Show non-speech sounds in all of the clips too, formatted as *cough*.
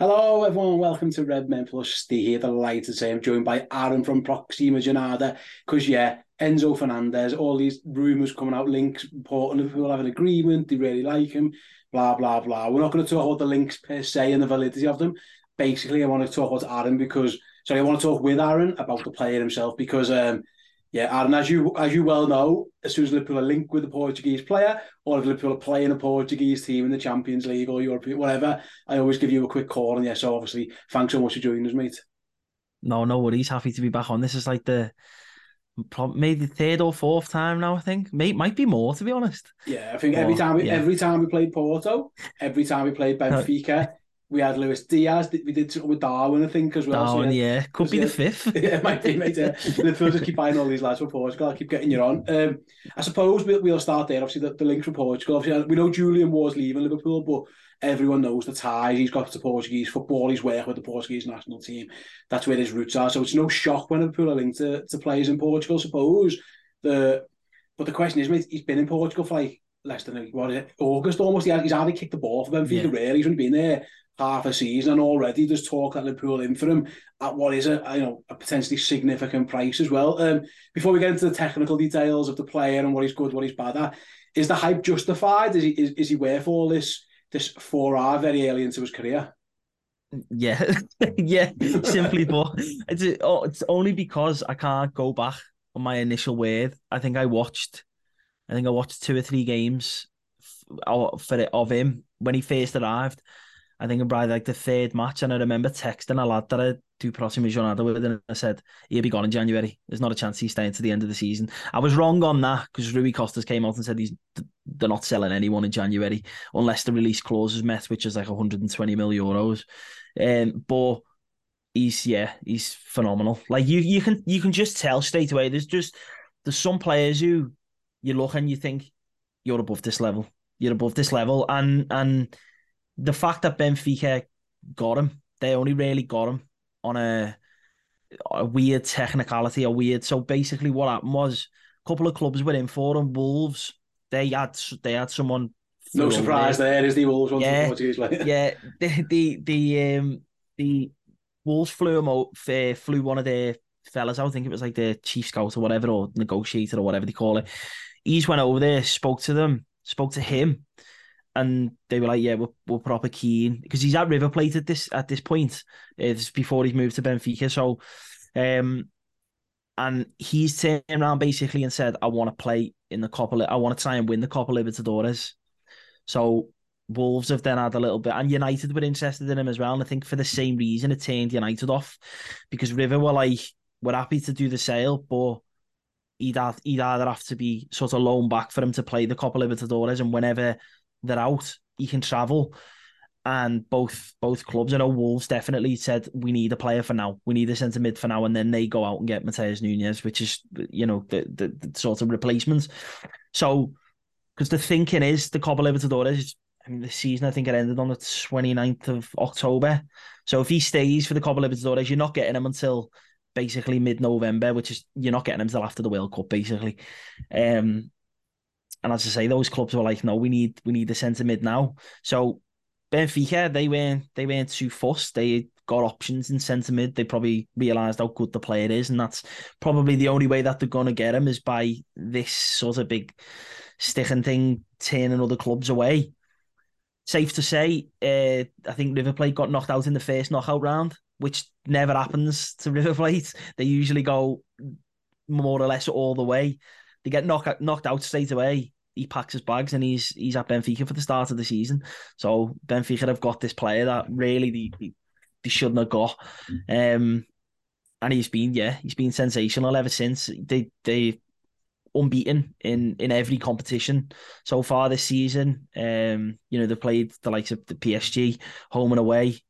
Hello, everyone. Welcome to Red Men Plus. Ste here. Delighted to say I'm joined by Aaron from Proxima Jornada. Because, yeah, Enzo Fernandez, all these rumours coming out, links, important Liverpool have an agreement, they really like him, blah, blah, blah. We're not going to talk about the links per se and the validity of them. Basically, I want to talk about Aaron because, sorry, I want to talk with Aaron about the player himself because um, yeah, Aaron, as you as you well know, as soon as Liverpool are linked with a Portuguese player, or if Liverpool are playing a Portuguese team in the Champions League or European, whatever, I always give you a quick call. And yeah, so obviously, thanks so much for joining us, mate. No, no worries. Happy to be back on. This is like the maybe the third or fourth time now. I think May, might be more to be honest. Yeah, I think every time we yeah. every time we played Porto, every time we played Benfica, we had Luis Diaz. We did something with Darwin, I think, as well. Darwin, so, yeah, yeah. could be yeah, the fifth. *laughs* yeah, might be, mate. Yeah. Liverpool just keep buying all these lads for Portugal. I keep getting you on. Um, I suppose we'll, we'll start there. Obviously, the, the links from Portugal. Obviously, we know Julian was leaving Liverpool, but everyone knows the ties he's got to Portuguese football. He's worked with the Portuguese national team. That's where his roots are. So it's no shock when Liverpool are linked to, to players in Portugal. I suppose the but the question is, mate, he's been in Portugal for like less than what is it, August almost. He he's hardly kicked the ball for Benfica. Yeah. Really, he's only been there half a season and already there's talk that Liverpool in for him at what is a you know a potentially significant price as well. Um, before we get into the technical details of the player and what he's good, what he's bad at, is the hype justified? Is he is, is he worth all this this four R very early into his career? Yeah, *laughs* yeah. Simply put, it's oh, it's only because I can't go back on my initial word. I think I watched, I think I watched two or three games for it of him when he first arrived I think probably like the third match, and I remember texting a lad that I do Proxima Jornada with, and I said, he'll be gone in January. There's not a chance he's staying to the end of the season. I was wrong on that because Rui Costas came out and said he's they're not selling anyone in January unless the release clause is met, which is like 120 million euros. Um, but he's yeah, he's phenomenal. Like you, you can you can just tell straight away. There's just there's some players who you look and you think you're above this level. You're above this level, and and the fact that Benfica got him, they only really got him on a, a weird technicality, a weird. So basically, what happened was a couple of clubs were in for him. Wolves, they had they had someone. No surprise there, there is the Wolves. Yeah, yeah. The the the um the Wolves flew him out, uh, flew one of their fellas. I think it was like the chief scout or whatever, or negotiator or whatever they call it. He's went over there, spoke to them, spoke to him, and they were like, "Yeah, we're, we're proper keen," because he's at River Plate at this at this point. It's before he's moved to Benfica, so um, and he's turned around basically and said, "I want to play in the Copa. I want to try and win the Copa Libertadores." So Wolves have then had a little bit, and United were interested in him as well. And I think for the same reason, it turned United off because River were like, "We're happy to do the sale, but." He'd, have, he'd either have to be sort of loaned back for him to play the Copa Libertadores, and whenever they're out, he can travel. And both both clubs, I know Wolves definitely said we need a player for now. We need a centre mid for now, and then they go out and get Matheus Nunes, which is you know the the, the sort of replacements. So, because the thinking is the Copa Libertadores. I mean, the season I think it ended on the 29th of October. So if he stays for the Copa Libertadores, you're not getting him until basically mid-November, which is you're not getting him until after the World Cup, basically. Um, and as I say, those clubs were like, no, we need we need the centre mid now. So Benfica, they weren't they weren't too fussed. They got options in centre mid. They probably realised how good the player is, and that's probably the only way that they're going to get him is by this sort of big sticking thing, turning other clubs away. Safe to say, uh, I think River Plate got knocked out in the first knockout round, which never happens to *laughs* River Plate. They usually go more or less all the way. They get knocked knocked out straight away he packs his bags and he's he's at Benfica for the start of the season. So Benfica have got this player that really they, they shouldn't have got. Um, and he's been yeah he's been sensational ever since. They they unbeaten in in every competition so far this season. Um, you know they played the likes of the PSG home and away.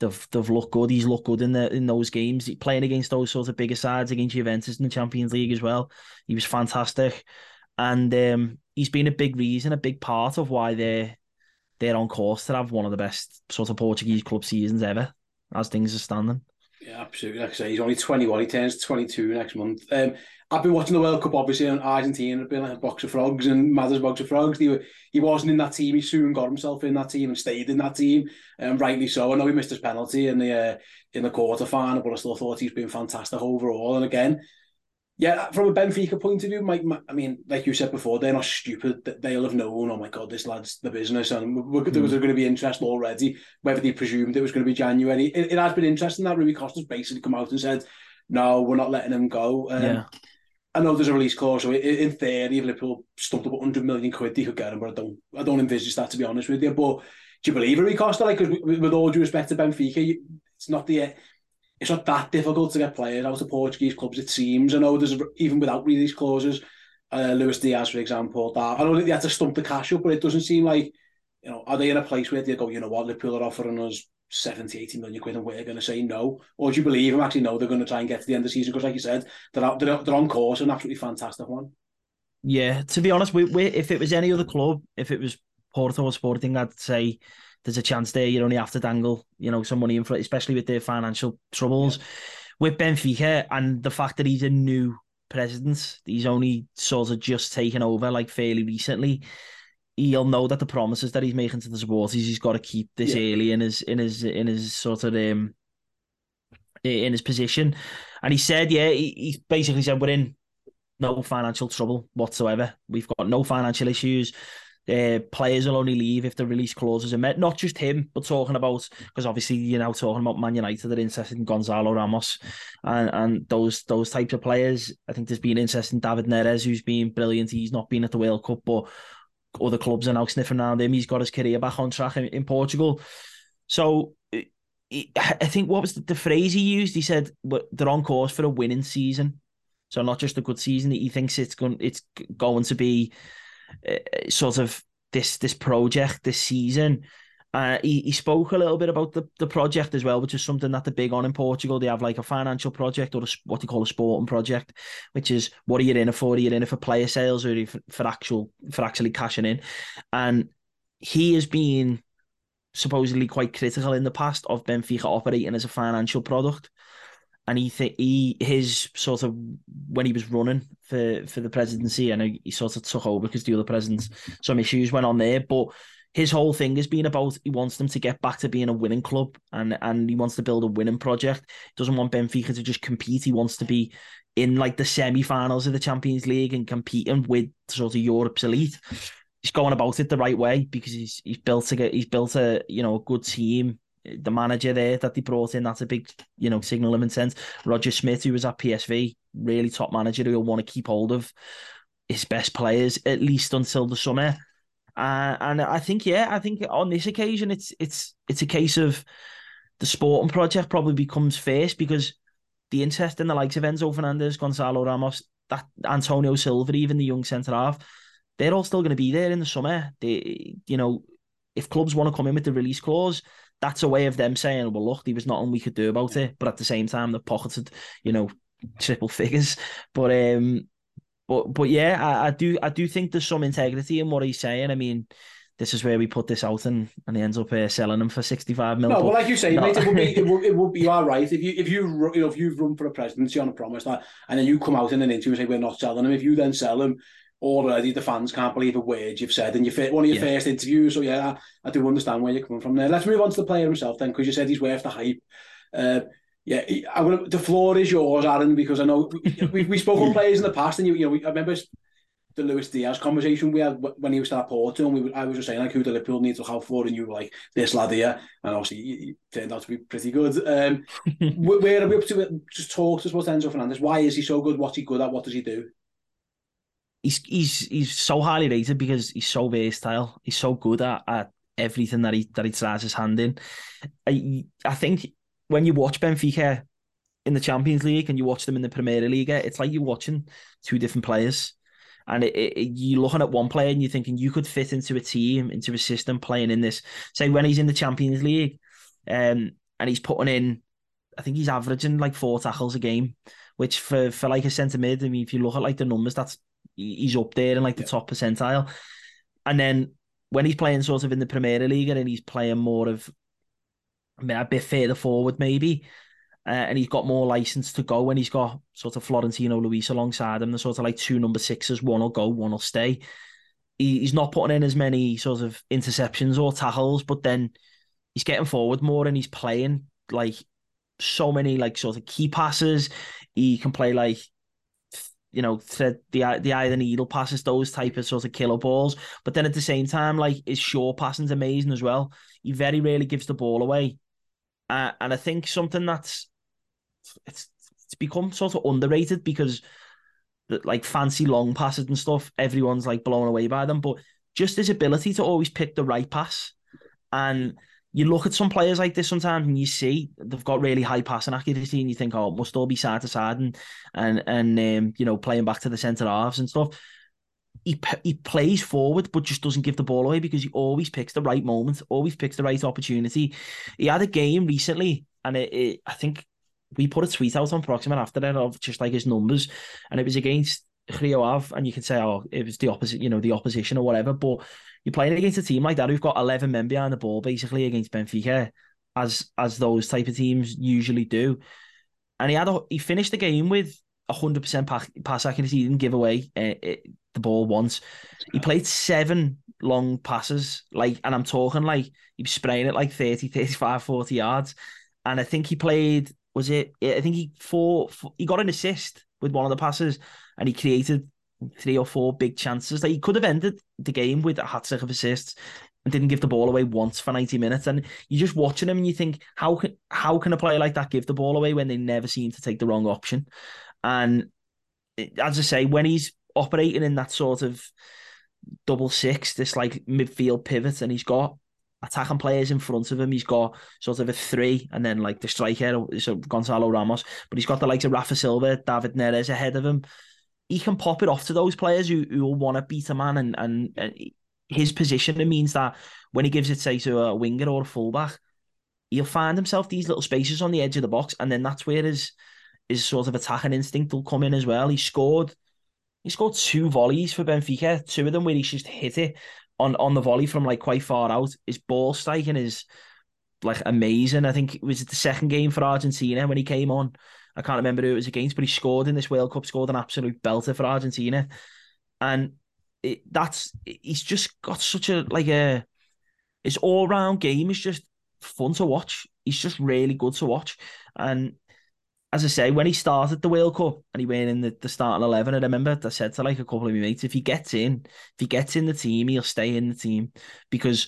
They've they've looked good. He's looked good in the in those games. Playing against those sorts of bigger sides against Juventus in the Champions League as well. He was fantastic, and um, he's been a big reason, a big part of why they're they're on course to have one of the best sort of Portuguese club seasons ever, as things are standing. Yeah, absolutely. Like I say, he's only 21. He turns 22 next month. Um, I've been watching the World Cup, obviously, and Argentina have been like a box of frogs and Mathers box of frogs. He, he wasn't in that team. He soon got himself in that team and stayed in that team, and um, rightly so. I know he missed his penalty in the uh, in the quarter final, but I still thought he's been fantastic overall. And again, yeah, from a Benfica point of view, Mike, I mean, like you said before, they're not stupid. They'll have known, oh my God, this lad's the business. And mm. there was going to be interest already, whether they presumed it was going to be January. It, it has been interesting that Rui Costa's basically come out and said, no, we're not letting him go. Um, yeah. I know there's a release clause, so in theory, if Liverpool stumped up 100 million quid, they could get him, but I don't, I don't envisage that, to be honest with you. But do you believe Rui Costa? Like, with, with all due respect to Benfica, it's not the it's not that difficult to get players out of Portuguese clubs, it seems. I know there's, even without release clauses, uh, Luis Diaz, for example, that I know that they had to stump the cash up, but it doesn't seem like, you know, are they in a place where they go, you know what, Liverpool are offering us 70, 80 million quid and we're going to say no? Or do you believe them actually no, they're going to try and get to the end of the season? Because, like you said, they're, out, they're, they're on course, an absolutely fantastic one. Yeah, to be honest, we, we, if it was any other club, if it was Porto or Sporting, I'd say there's a chance there. You only have to dangle, you know, some money in front, especially with their financial troubles. Yeah. With Benfica and the fact that he's a new president, he's only sort of just taken over like fairly recently. He'll know that the promises that he's making to the supporters, he's got to keep this yeah. early in his in his in his sort of um in his position. And he said, yeah, he, he basically said we're in no financial trouble whatsoever. We've got no financial issues. Uh, players will only leave if the release clauses are met. Not just him, but talking about because obviously you're now talking about Man United that are interested in Gonzalo Ramos and and those those types of players. I think there's been interest in David Neres, who's been brilliant. He's not been at the World Cup, but other clubs are now sniffing around him. He's got his career back on track in, in Portugal. So I think what was the, the phrase he used? He said they're on course for a winning season. So not just a good season. He thinks it's going it's going to be uh, sort of this this project this season. Uh, he, he spoke a little bit about the, the project as well, which is something that they're big on in Portugal. They have like a financial project or a, what they call a sporting project, which is what are you in it for? Are you in it for player sales or for, for actual for actually cashing in? And he has been supposedly quite critical in the past of Benfica operating as a financial product and he th- he his sort of when he was running for for the presidency, and he sort of took over because the other presidents some issues went on there, but. His whole thing has been about he wants them to get back to being a winning club and and he wants to build a winning project. He doesn't want Benfica to just compete. He wants to be in like the semi-finals of the Champions League and competing with sort of Europe's elite. He's going about it the right way because he's he's built a he's built a you know a good team the manager there that they brought in, that's a big, you know, signal of intent. Roger Schmidt, who was at PSV, really top manager who'll want to keep hold of his best players at least until the summer. Uh, and I think, yeah, I think on this occasion, it's it's it's a case of the sporting project probably becomes first because the interest in the likes of Enzo Fernandez, Gonzalo Ramos, that Antonio Silva, even the young centre half, they're all still going to be there in the summer. They, you know, if clubs want to come in with the release clause, that's a way of them saying, well, look, there was nothing we could do about it. But at the same time, they pocketed, you know, triple figures. But um, but but yeah, I, I do I do think there's some integrity in what he's saying. I mean, this is where we put this out and, and he ends up uh, selling them for 65 million. No, well, like you say, no. mate, it would be, it would, it would be, *laughs* you are right. If you, if you, you know, if you've run for a presidency on a promise that, and then you come out in an interview and say, we're not selling them, if you then sell them, already the fans can't believe a word you've said in your one of your yeah. first interviews. So yeah, I, I, do understand where you're coming from there. Let's move on to the player himself then, because you said he's worth the hype. Uh, yeah, I'm gonna, the floor is yours, Aaron, because I know we, we spoke on *laughs* players in the past, and you, you know, we, I remember the Luis Diaz conversation we had when he was at Porto, and we, I was just saying like who the Liverpool needs to have for, and you were like this lad here, and obviously he, turned out to be pretty good. Um, *laughs* where are we up to? Just talk to us about Enzo Fernandez. Why is he so good? What's he good at? What does he do? He's he's he's so highly rated because he's so versatile. He's so good at, at everything that he that he tries his hand in. I I think when you watch Benfica in the Champions League and you watch them in the Primeira Liga, it's like you're watching two different players. And it, it, you're looking at one player and you're thinking you could fit into a team, into a system playing in this. Say when he's in the Champions League, um, and he's putting in, I think he's averaging like four tackles a game, which for for like a centre mid, I mean, if you look at like the numbers, that's he's up there in like the yeah. top percentile. And then when he's playing sort of in the Primeira Liga and he's playing more of I mean, a bit further forward, maybe uh, and he's got more license to go and he's got sort of Florentino Luis alongside him. The sort of like two number sixes, one will go, one will stay. He, he's not putting in as many sort of interceptions or tackles, but then he's getting forward more and he's playing like so many like sort of key passes. He can play like you know thread the the eye of the needle passes, those type of sort of killer balls. But then at the same time, like his short passing's amazing as well. He very rarely gives the ball away, uh, and I think something that's it's it's become sort of underrated because like fancy long passes and stuff, everyone's like blown away by them. But just his ability to always pick the right pass. And you look at some players like this sometimes and you see they've got really high passing accuracy and you think, oh, must all be side to side and and and um, you know, playing back to the centre halves and stuff. He, he plays forward but just doesn't give the ball away because he always picks the right moment, always picks the right opportunity. He had a game recently and it, it I think we put a tweet out on Proxima after that of just like his numbers, and it was against Rio Ave, and you can say, oh, it was the opposite, you know, the opposition or whatever. But you're playing against a team like that who've got 11 men behind the ball, basically against Benfica, as as those type of teams usually do. And he had a, he finished the game with 100% pass, pass accuracy. He didn't give away uh, the ball once. He played seven long passes, like, and I'm talking like he was spraying it like 30, 35, 40 yards. And I think he played was it? I think he four, four, he got an assist with one of the passes, and he created three or four big chances. Like he could have ended the game with a hat trick of assists and didn't give the ball away once for 90 minutes. And you're just watching him and you think, how can how can a player like that give the ball away when they never seem to take the wrong option? And as I say, when he's operating in that sort of double six, this like midfield pivot, and he's got attacking players in front of him. He's got sort of a three, and then like the striker, so Gonzalo Ramos, but he's got the likes of Rafa Silva, David Neres ahead of him. He can pop it off to those players who, who want to beat a man, and, and, and his positioning means that when he gives it, say, to a winger or a fullback, he'll find himself these little spaces on the edge of the box, and then that's where his his sort of attacking instinct will come in as well. He scored he scored two volleys for Benfica, two of them where he just hit it on on the volley from like quite far out. His ball striking is like amazing. I think it was the second game for Argentina when he came on. I can't remember who it was against, but he scored in this World Cup, scored an absolute belter for Argentina, and it, that's he's just got such a like a his all round game is just fun to watch. He's just really good to watch, and as I say, when he started the World Cup and he went in the, the starting eleven, I remember I said to like a couple of my mates, if he gets in, if he gets in the team, he'll stay in the team because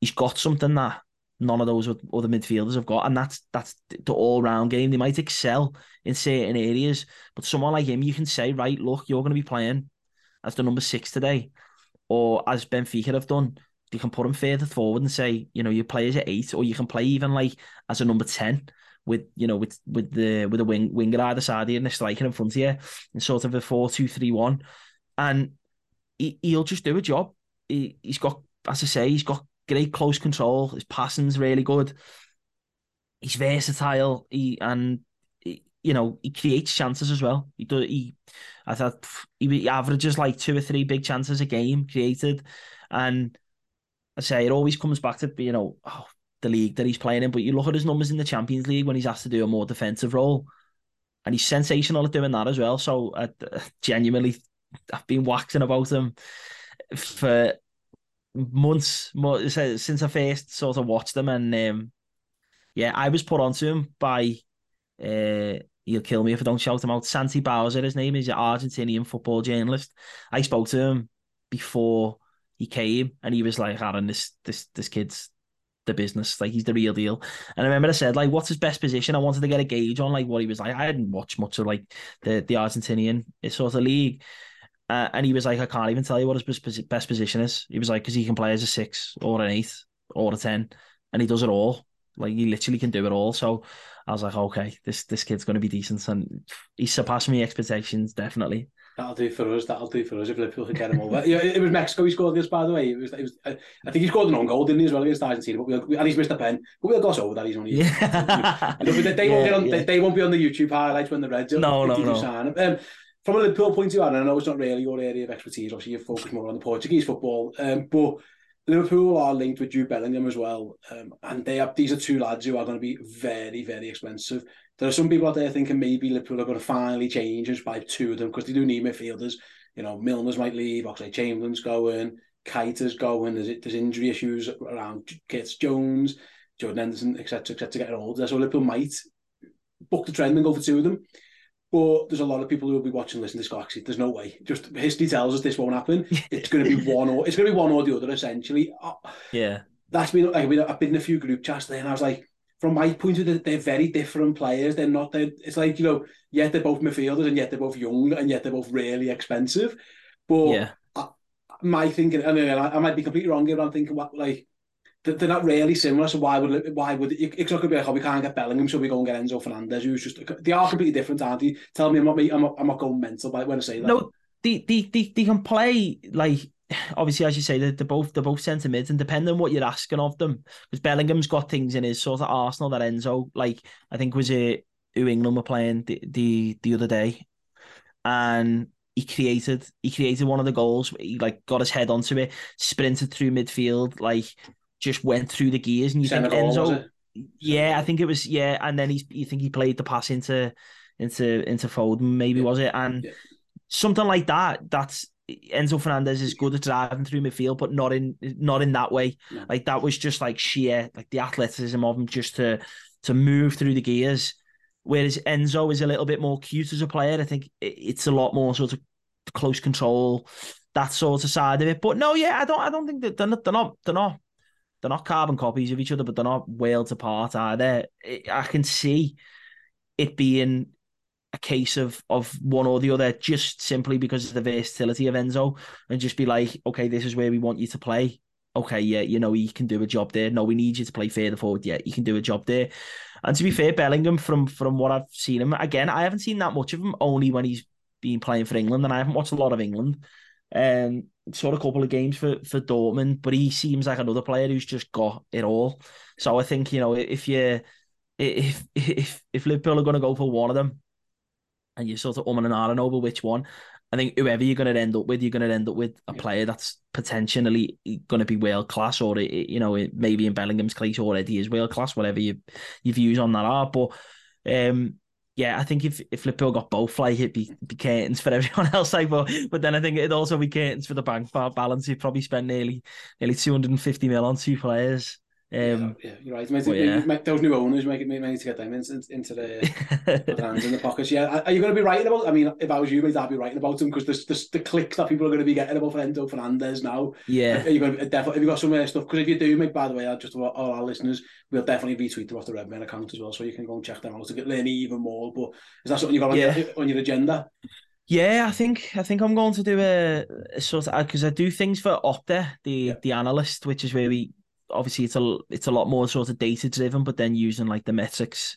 he's got something that none of those other midfielders have got, and that's that's the all round game. They might excel in certain areas, but someone like him, you can say, right, look, you're going to be playing as the number six today, or as Benfica have done. You can put him further forward and say, you know, you play as an eight, or you can play even like as a number ten with you know with with the with a wing winger either side here and a striker in front of you in sort of a four two three one, and he, he'll just do a job. He, he's got, as I say, he's got great close control. His passing's really good. He's versatile. He and he, you know he creates chances as well. He do he. I thought he averages like two or three big chances a game created, and I say it always comes back to you know oh, the league that he's playing in. But you look at his numbers in the Champions League when he's asked to do a more defensive role, and he's sensational at doing that as well. So uh, genuinely, I've been waxing about him for months more, since I first sort of watched them, and um, yeah, I was put onto him by. Uh, he'll kill me if I don't shout him out. Santi Bowser, his name is an Argentinian football journalist. I spoke to him before he came, and he was like, "Aaron, this this this kid's the business. Like he's the real deal. And I remember I said, like, what's his best position? I wanted to get a gauge on like what he was like. I hadn't watched much of like the the Argentinian it's sort of league. Uh, and he was like, I can't even tell you what his best position is. He was like, because he can play as a six or an eight or a ten, and he does it all. Like he literally can do it all. So I was like, okay, this this kid's going to be decent, and he surpassed my expectations definitely. That'll do for us. That'll do for us if Liverpool can get him over. yeah, it was Mexico he scored against, by the way. It was, it was, I think he scored an own goal, didn't he, as well against Argentina? But we'll, and he's missed a pen. But we'll gloss over that. He's only. Yeah. they, they, *laughs* yeah, won't get on, yeah. they, they, won't be on the YouTube highlights when the Reds. No, no, no. Sign Um, from a Liverpool point of view, and I know it's not really your area of expertise. Obviously, you focus more on the Portuguese football. Um, but Liverpool are linked with Jude Bellingham as well, um, and they have these are two lads who are going to be very, very expensive. There are some people out there thinking maybe Liverpool are going to finally change and buy two of them because they do need midfielders. You know, Milner's might leave, Oxlade Chamberlain's going, Keita's going. There's there's injury issues around Gates Jones, Jordan Henderson, etc., etc. Getting older, so Liverpool might book the trend and go for two of them. But there's a lot of people who will be watching, listening to this. Go, actually, there's no way. Just history tells us this won't happen. *laughs* It's going to be one or it's going to be one or the other. Essentially, uh, yeah. That's been. Been, I've been in a few group chats there, and I was like, from my point of view, they're very different players. They're not. They're, it's like you know, yet they're both midfielders, and yet they're both young, and yet they're both really expensive. But yeah. I, my thinking, I mean, I, I might be completely wrong here, but I'm thinking what like they're not really similar. So why would why would it's not going to be like oh we can't get Bellingham, so we go and get Enzo Fernandez, who's just they are completely different, aren't they? Tell me I'm not I'm not, I'm not going mental by when I say that. No, they they they, they can play like obviously as you say they're, they're both they're both centre mids and depending on what you're asking of them because Bellingham's got things in his sort of arsenal that Enzo like I think was it who England were playing the the, the other day and he created he created one of the goals he like got his head onto it sprinted through midfield like just went through the gears, and you Senegal, think Enzo. Yeah, I think it was. Yeah, and then he's. You think he played the pass into into into Foden, maybe yeah. was it? And yeah. something like that. That's Enzo Fernandez is good at driving through midfield, but not in not in that way. Yeah. Like that was just like sheer like the athleticism of him just to to move through the gears. Whereas Enzo is a little bit more cute as a player. I think it's a lot more sort of close control, that sort of side of it. But no, yeah, I don't I don't think that they're not they're not they're not they're not carbon copies of each other, but they're not worlds apart either. I can see it being a case of of one or the other just simply because of the versatility of Enzo and just be like, okay, this is where we want you to play. Okay, yeah, you know, he can do a job there. No, we need you to play further forward. Yeah, he can do a job there. And to be fair, Bellingham, from from what I've seen him, again, I haven't seen that much of him, only when he's been playing for England, and I haven't watched a lot of England. Um, sort of couple of games for for Dortmund, but he seems like another player who's just got it all. So I think you know if you if *laughs* if if Liverpool are going to go for one of them, and you're sort of umming and ahhing over which one, I think whoever you're going to end up with, you're going to end up with a player that's potentially going to be world class, or you know maybe in Bellingham's case already is world class, whatever you your views on that are. But um, yeah, I think if if Liverpool got both, like it'd be, be curtains for *laughs* everyone else. Like, but but then I think it'd also be curtains for the bank balance. You'd probably spend nearly nearly two hundred and fifty mil on two players. Um, yeah, yeah, you're right. Make, yeah. Make, those new owners make it make, need to get them into, into the, the *laughs* hands in the pockets. Yeah, are you going to be writing about? I mean, if I was you, mate, I'd be writing about them because the, the the clicks that people are going to be getting about Enzo Fernandez now. Yeah, are you going to definitely? Have you got some uh, stuff? Because if you do, mate, by the way, just all our listeners, we'll definitely retweet them off the Redmen account as well, so you can go and check them out to get learn even more. But is that something you've got on, yeah. your, on your agenda? Yeah, I think I think I'm going to do a, a sort of because I do things for Opta, the yeah. the analyst, which is where we obviously it's a it's a lot more sort of data driven, but then using like the metrics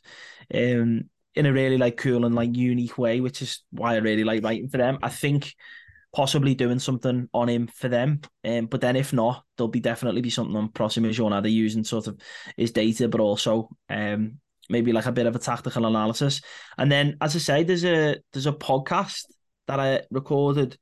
um in a really like cool and like unique way, which is why I really like writing for them. I think possibly doing something on him for them. Um, but then if not, there'll be definitely be something on Proxima They're using sort of his data, but also um maybe like a bit of a tactical analysis. And then as I say, there's a there's a podcast that I recorded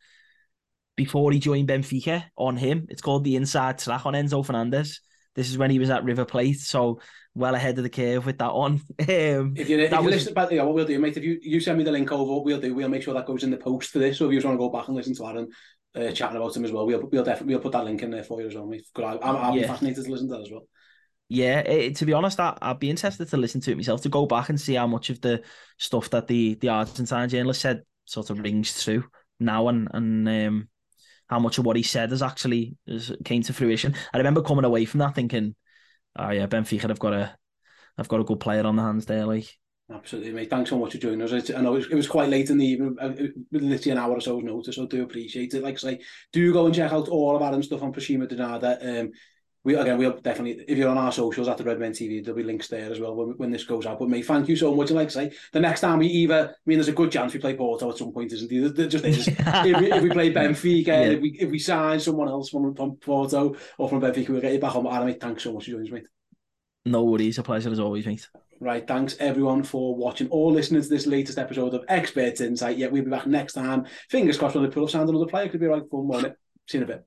before he joined Benfica on him. It's called The Inside Track on Enzo Fernandez. This is when he was at River Plate, so well ahead of the curve with that one. *laughs* Um, if you, if you was... listen, yeah, what we'll do, mate, if you, you send me the link over, what we'll do, we'll make sure that goes in the post for this. So if you just want to go back and listen to Aaron uh, chatting about him as well, we'll we'll definitely we'll put that link in there for you as well, mate. I, I'm, I'm yeah. fascinated to listen to that as well. Yeah, it, to be honest, I, I'd be interested to listen to it myself to go back and see how much of the stuff that the the Argentine journalist said sort of rings true now and and um, how much of what he said has actually has came to fruition. I remember coming away from that thinking, oh yeah, Benfica have got a I've got a good player on the hands there, like. Absolutely, mate. Thanks so much for joining us. I know it was, quite late in the evening, uh, literally an hour or so's notice, so I do appreciate it. Like I say, do go and check out all of Adam's stuff on Proxima Jornada. Um, we again, we'll definitely if you're on our socials at the Redmen TV, there'll be links there as well when, when this goes out. But mate, thank you so much. And like I say, the next time we either, I mean, there's a good chance we play Porto at some point, isn't there? There just is. *laughs* if, we, if we play Benfica, yeah. if we if we sign someone else from, from Porto or from Benfica, we'll get you back on. Adam, mate, thanks so much for joining us, mate. No worries, a pleasure as always, mate. Right, thanks everyone for watching or listening to this latest episode of Experts Insight. Yeah, we'll be back next time. Fingers crossed when they pull up sound another player. Could be right fun, won't it? See you in a bit.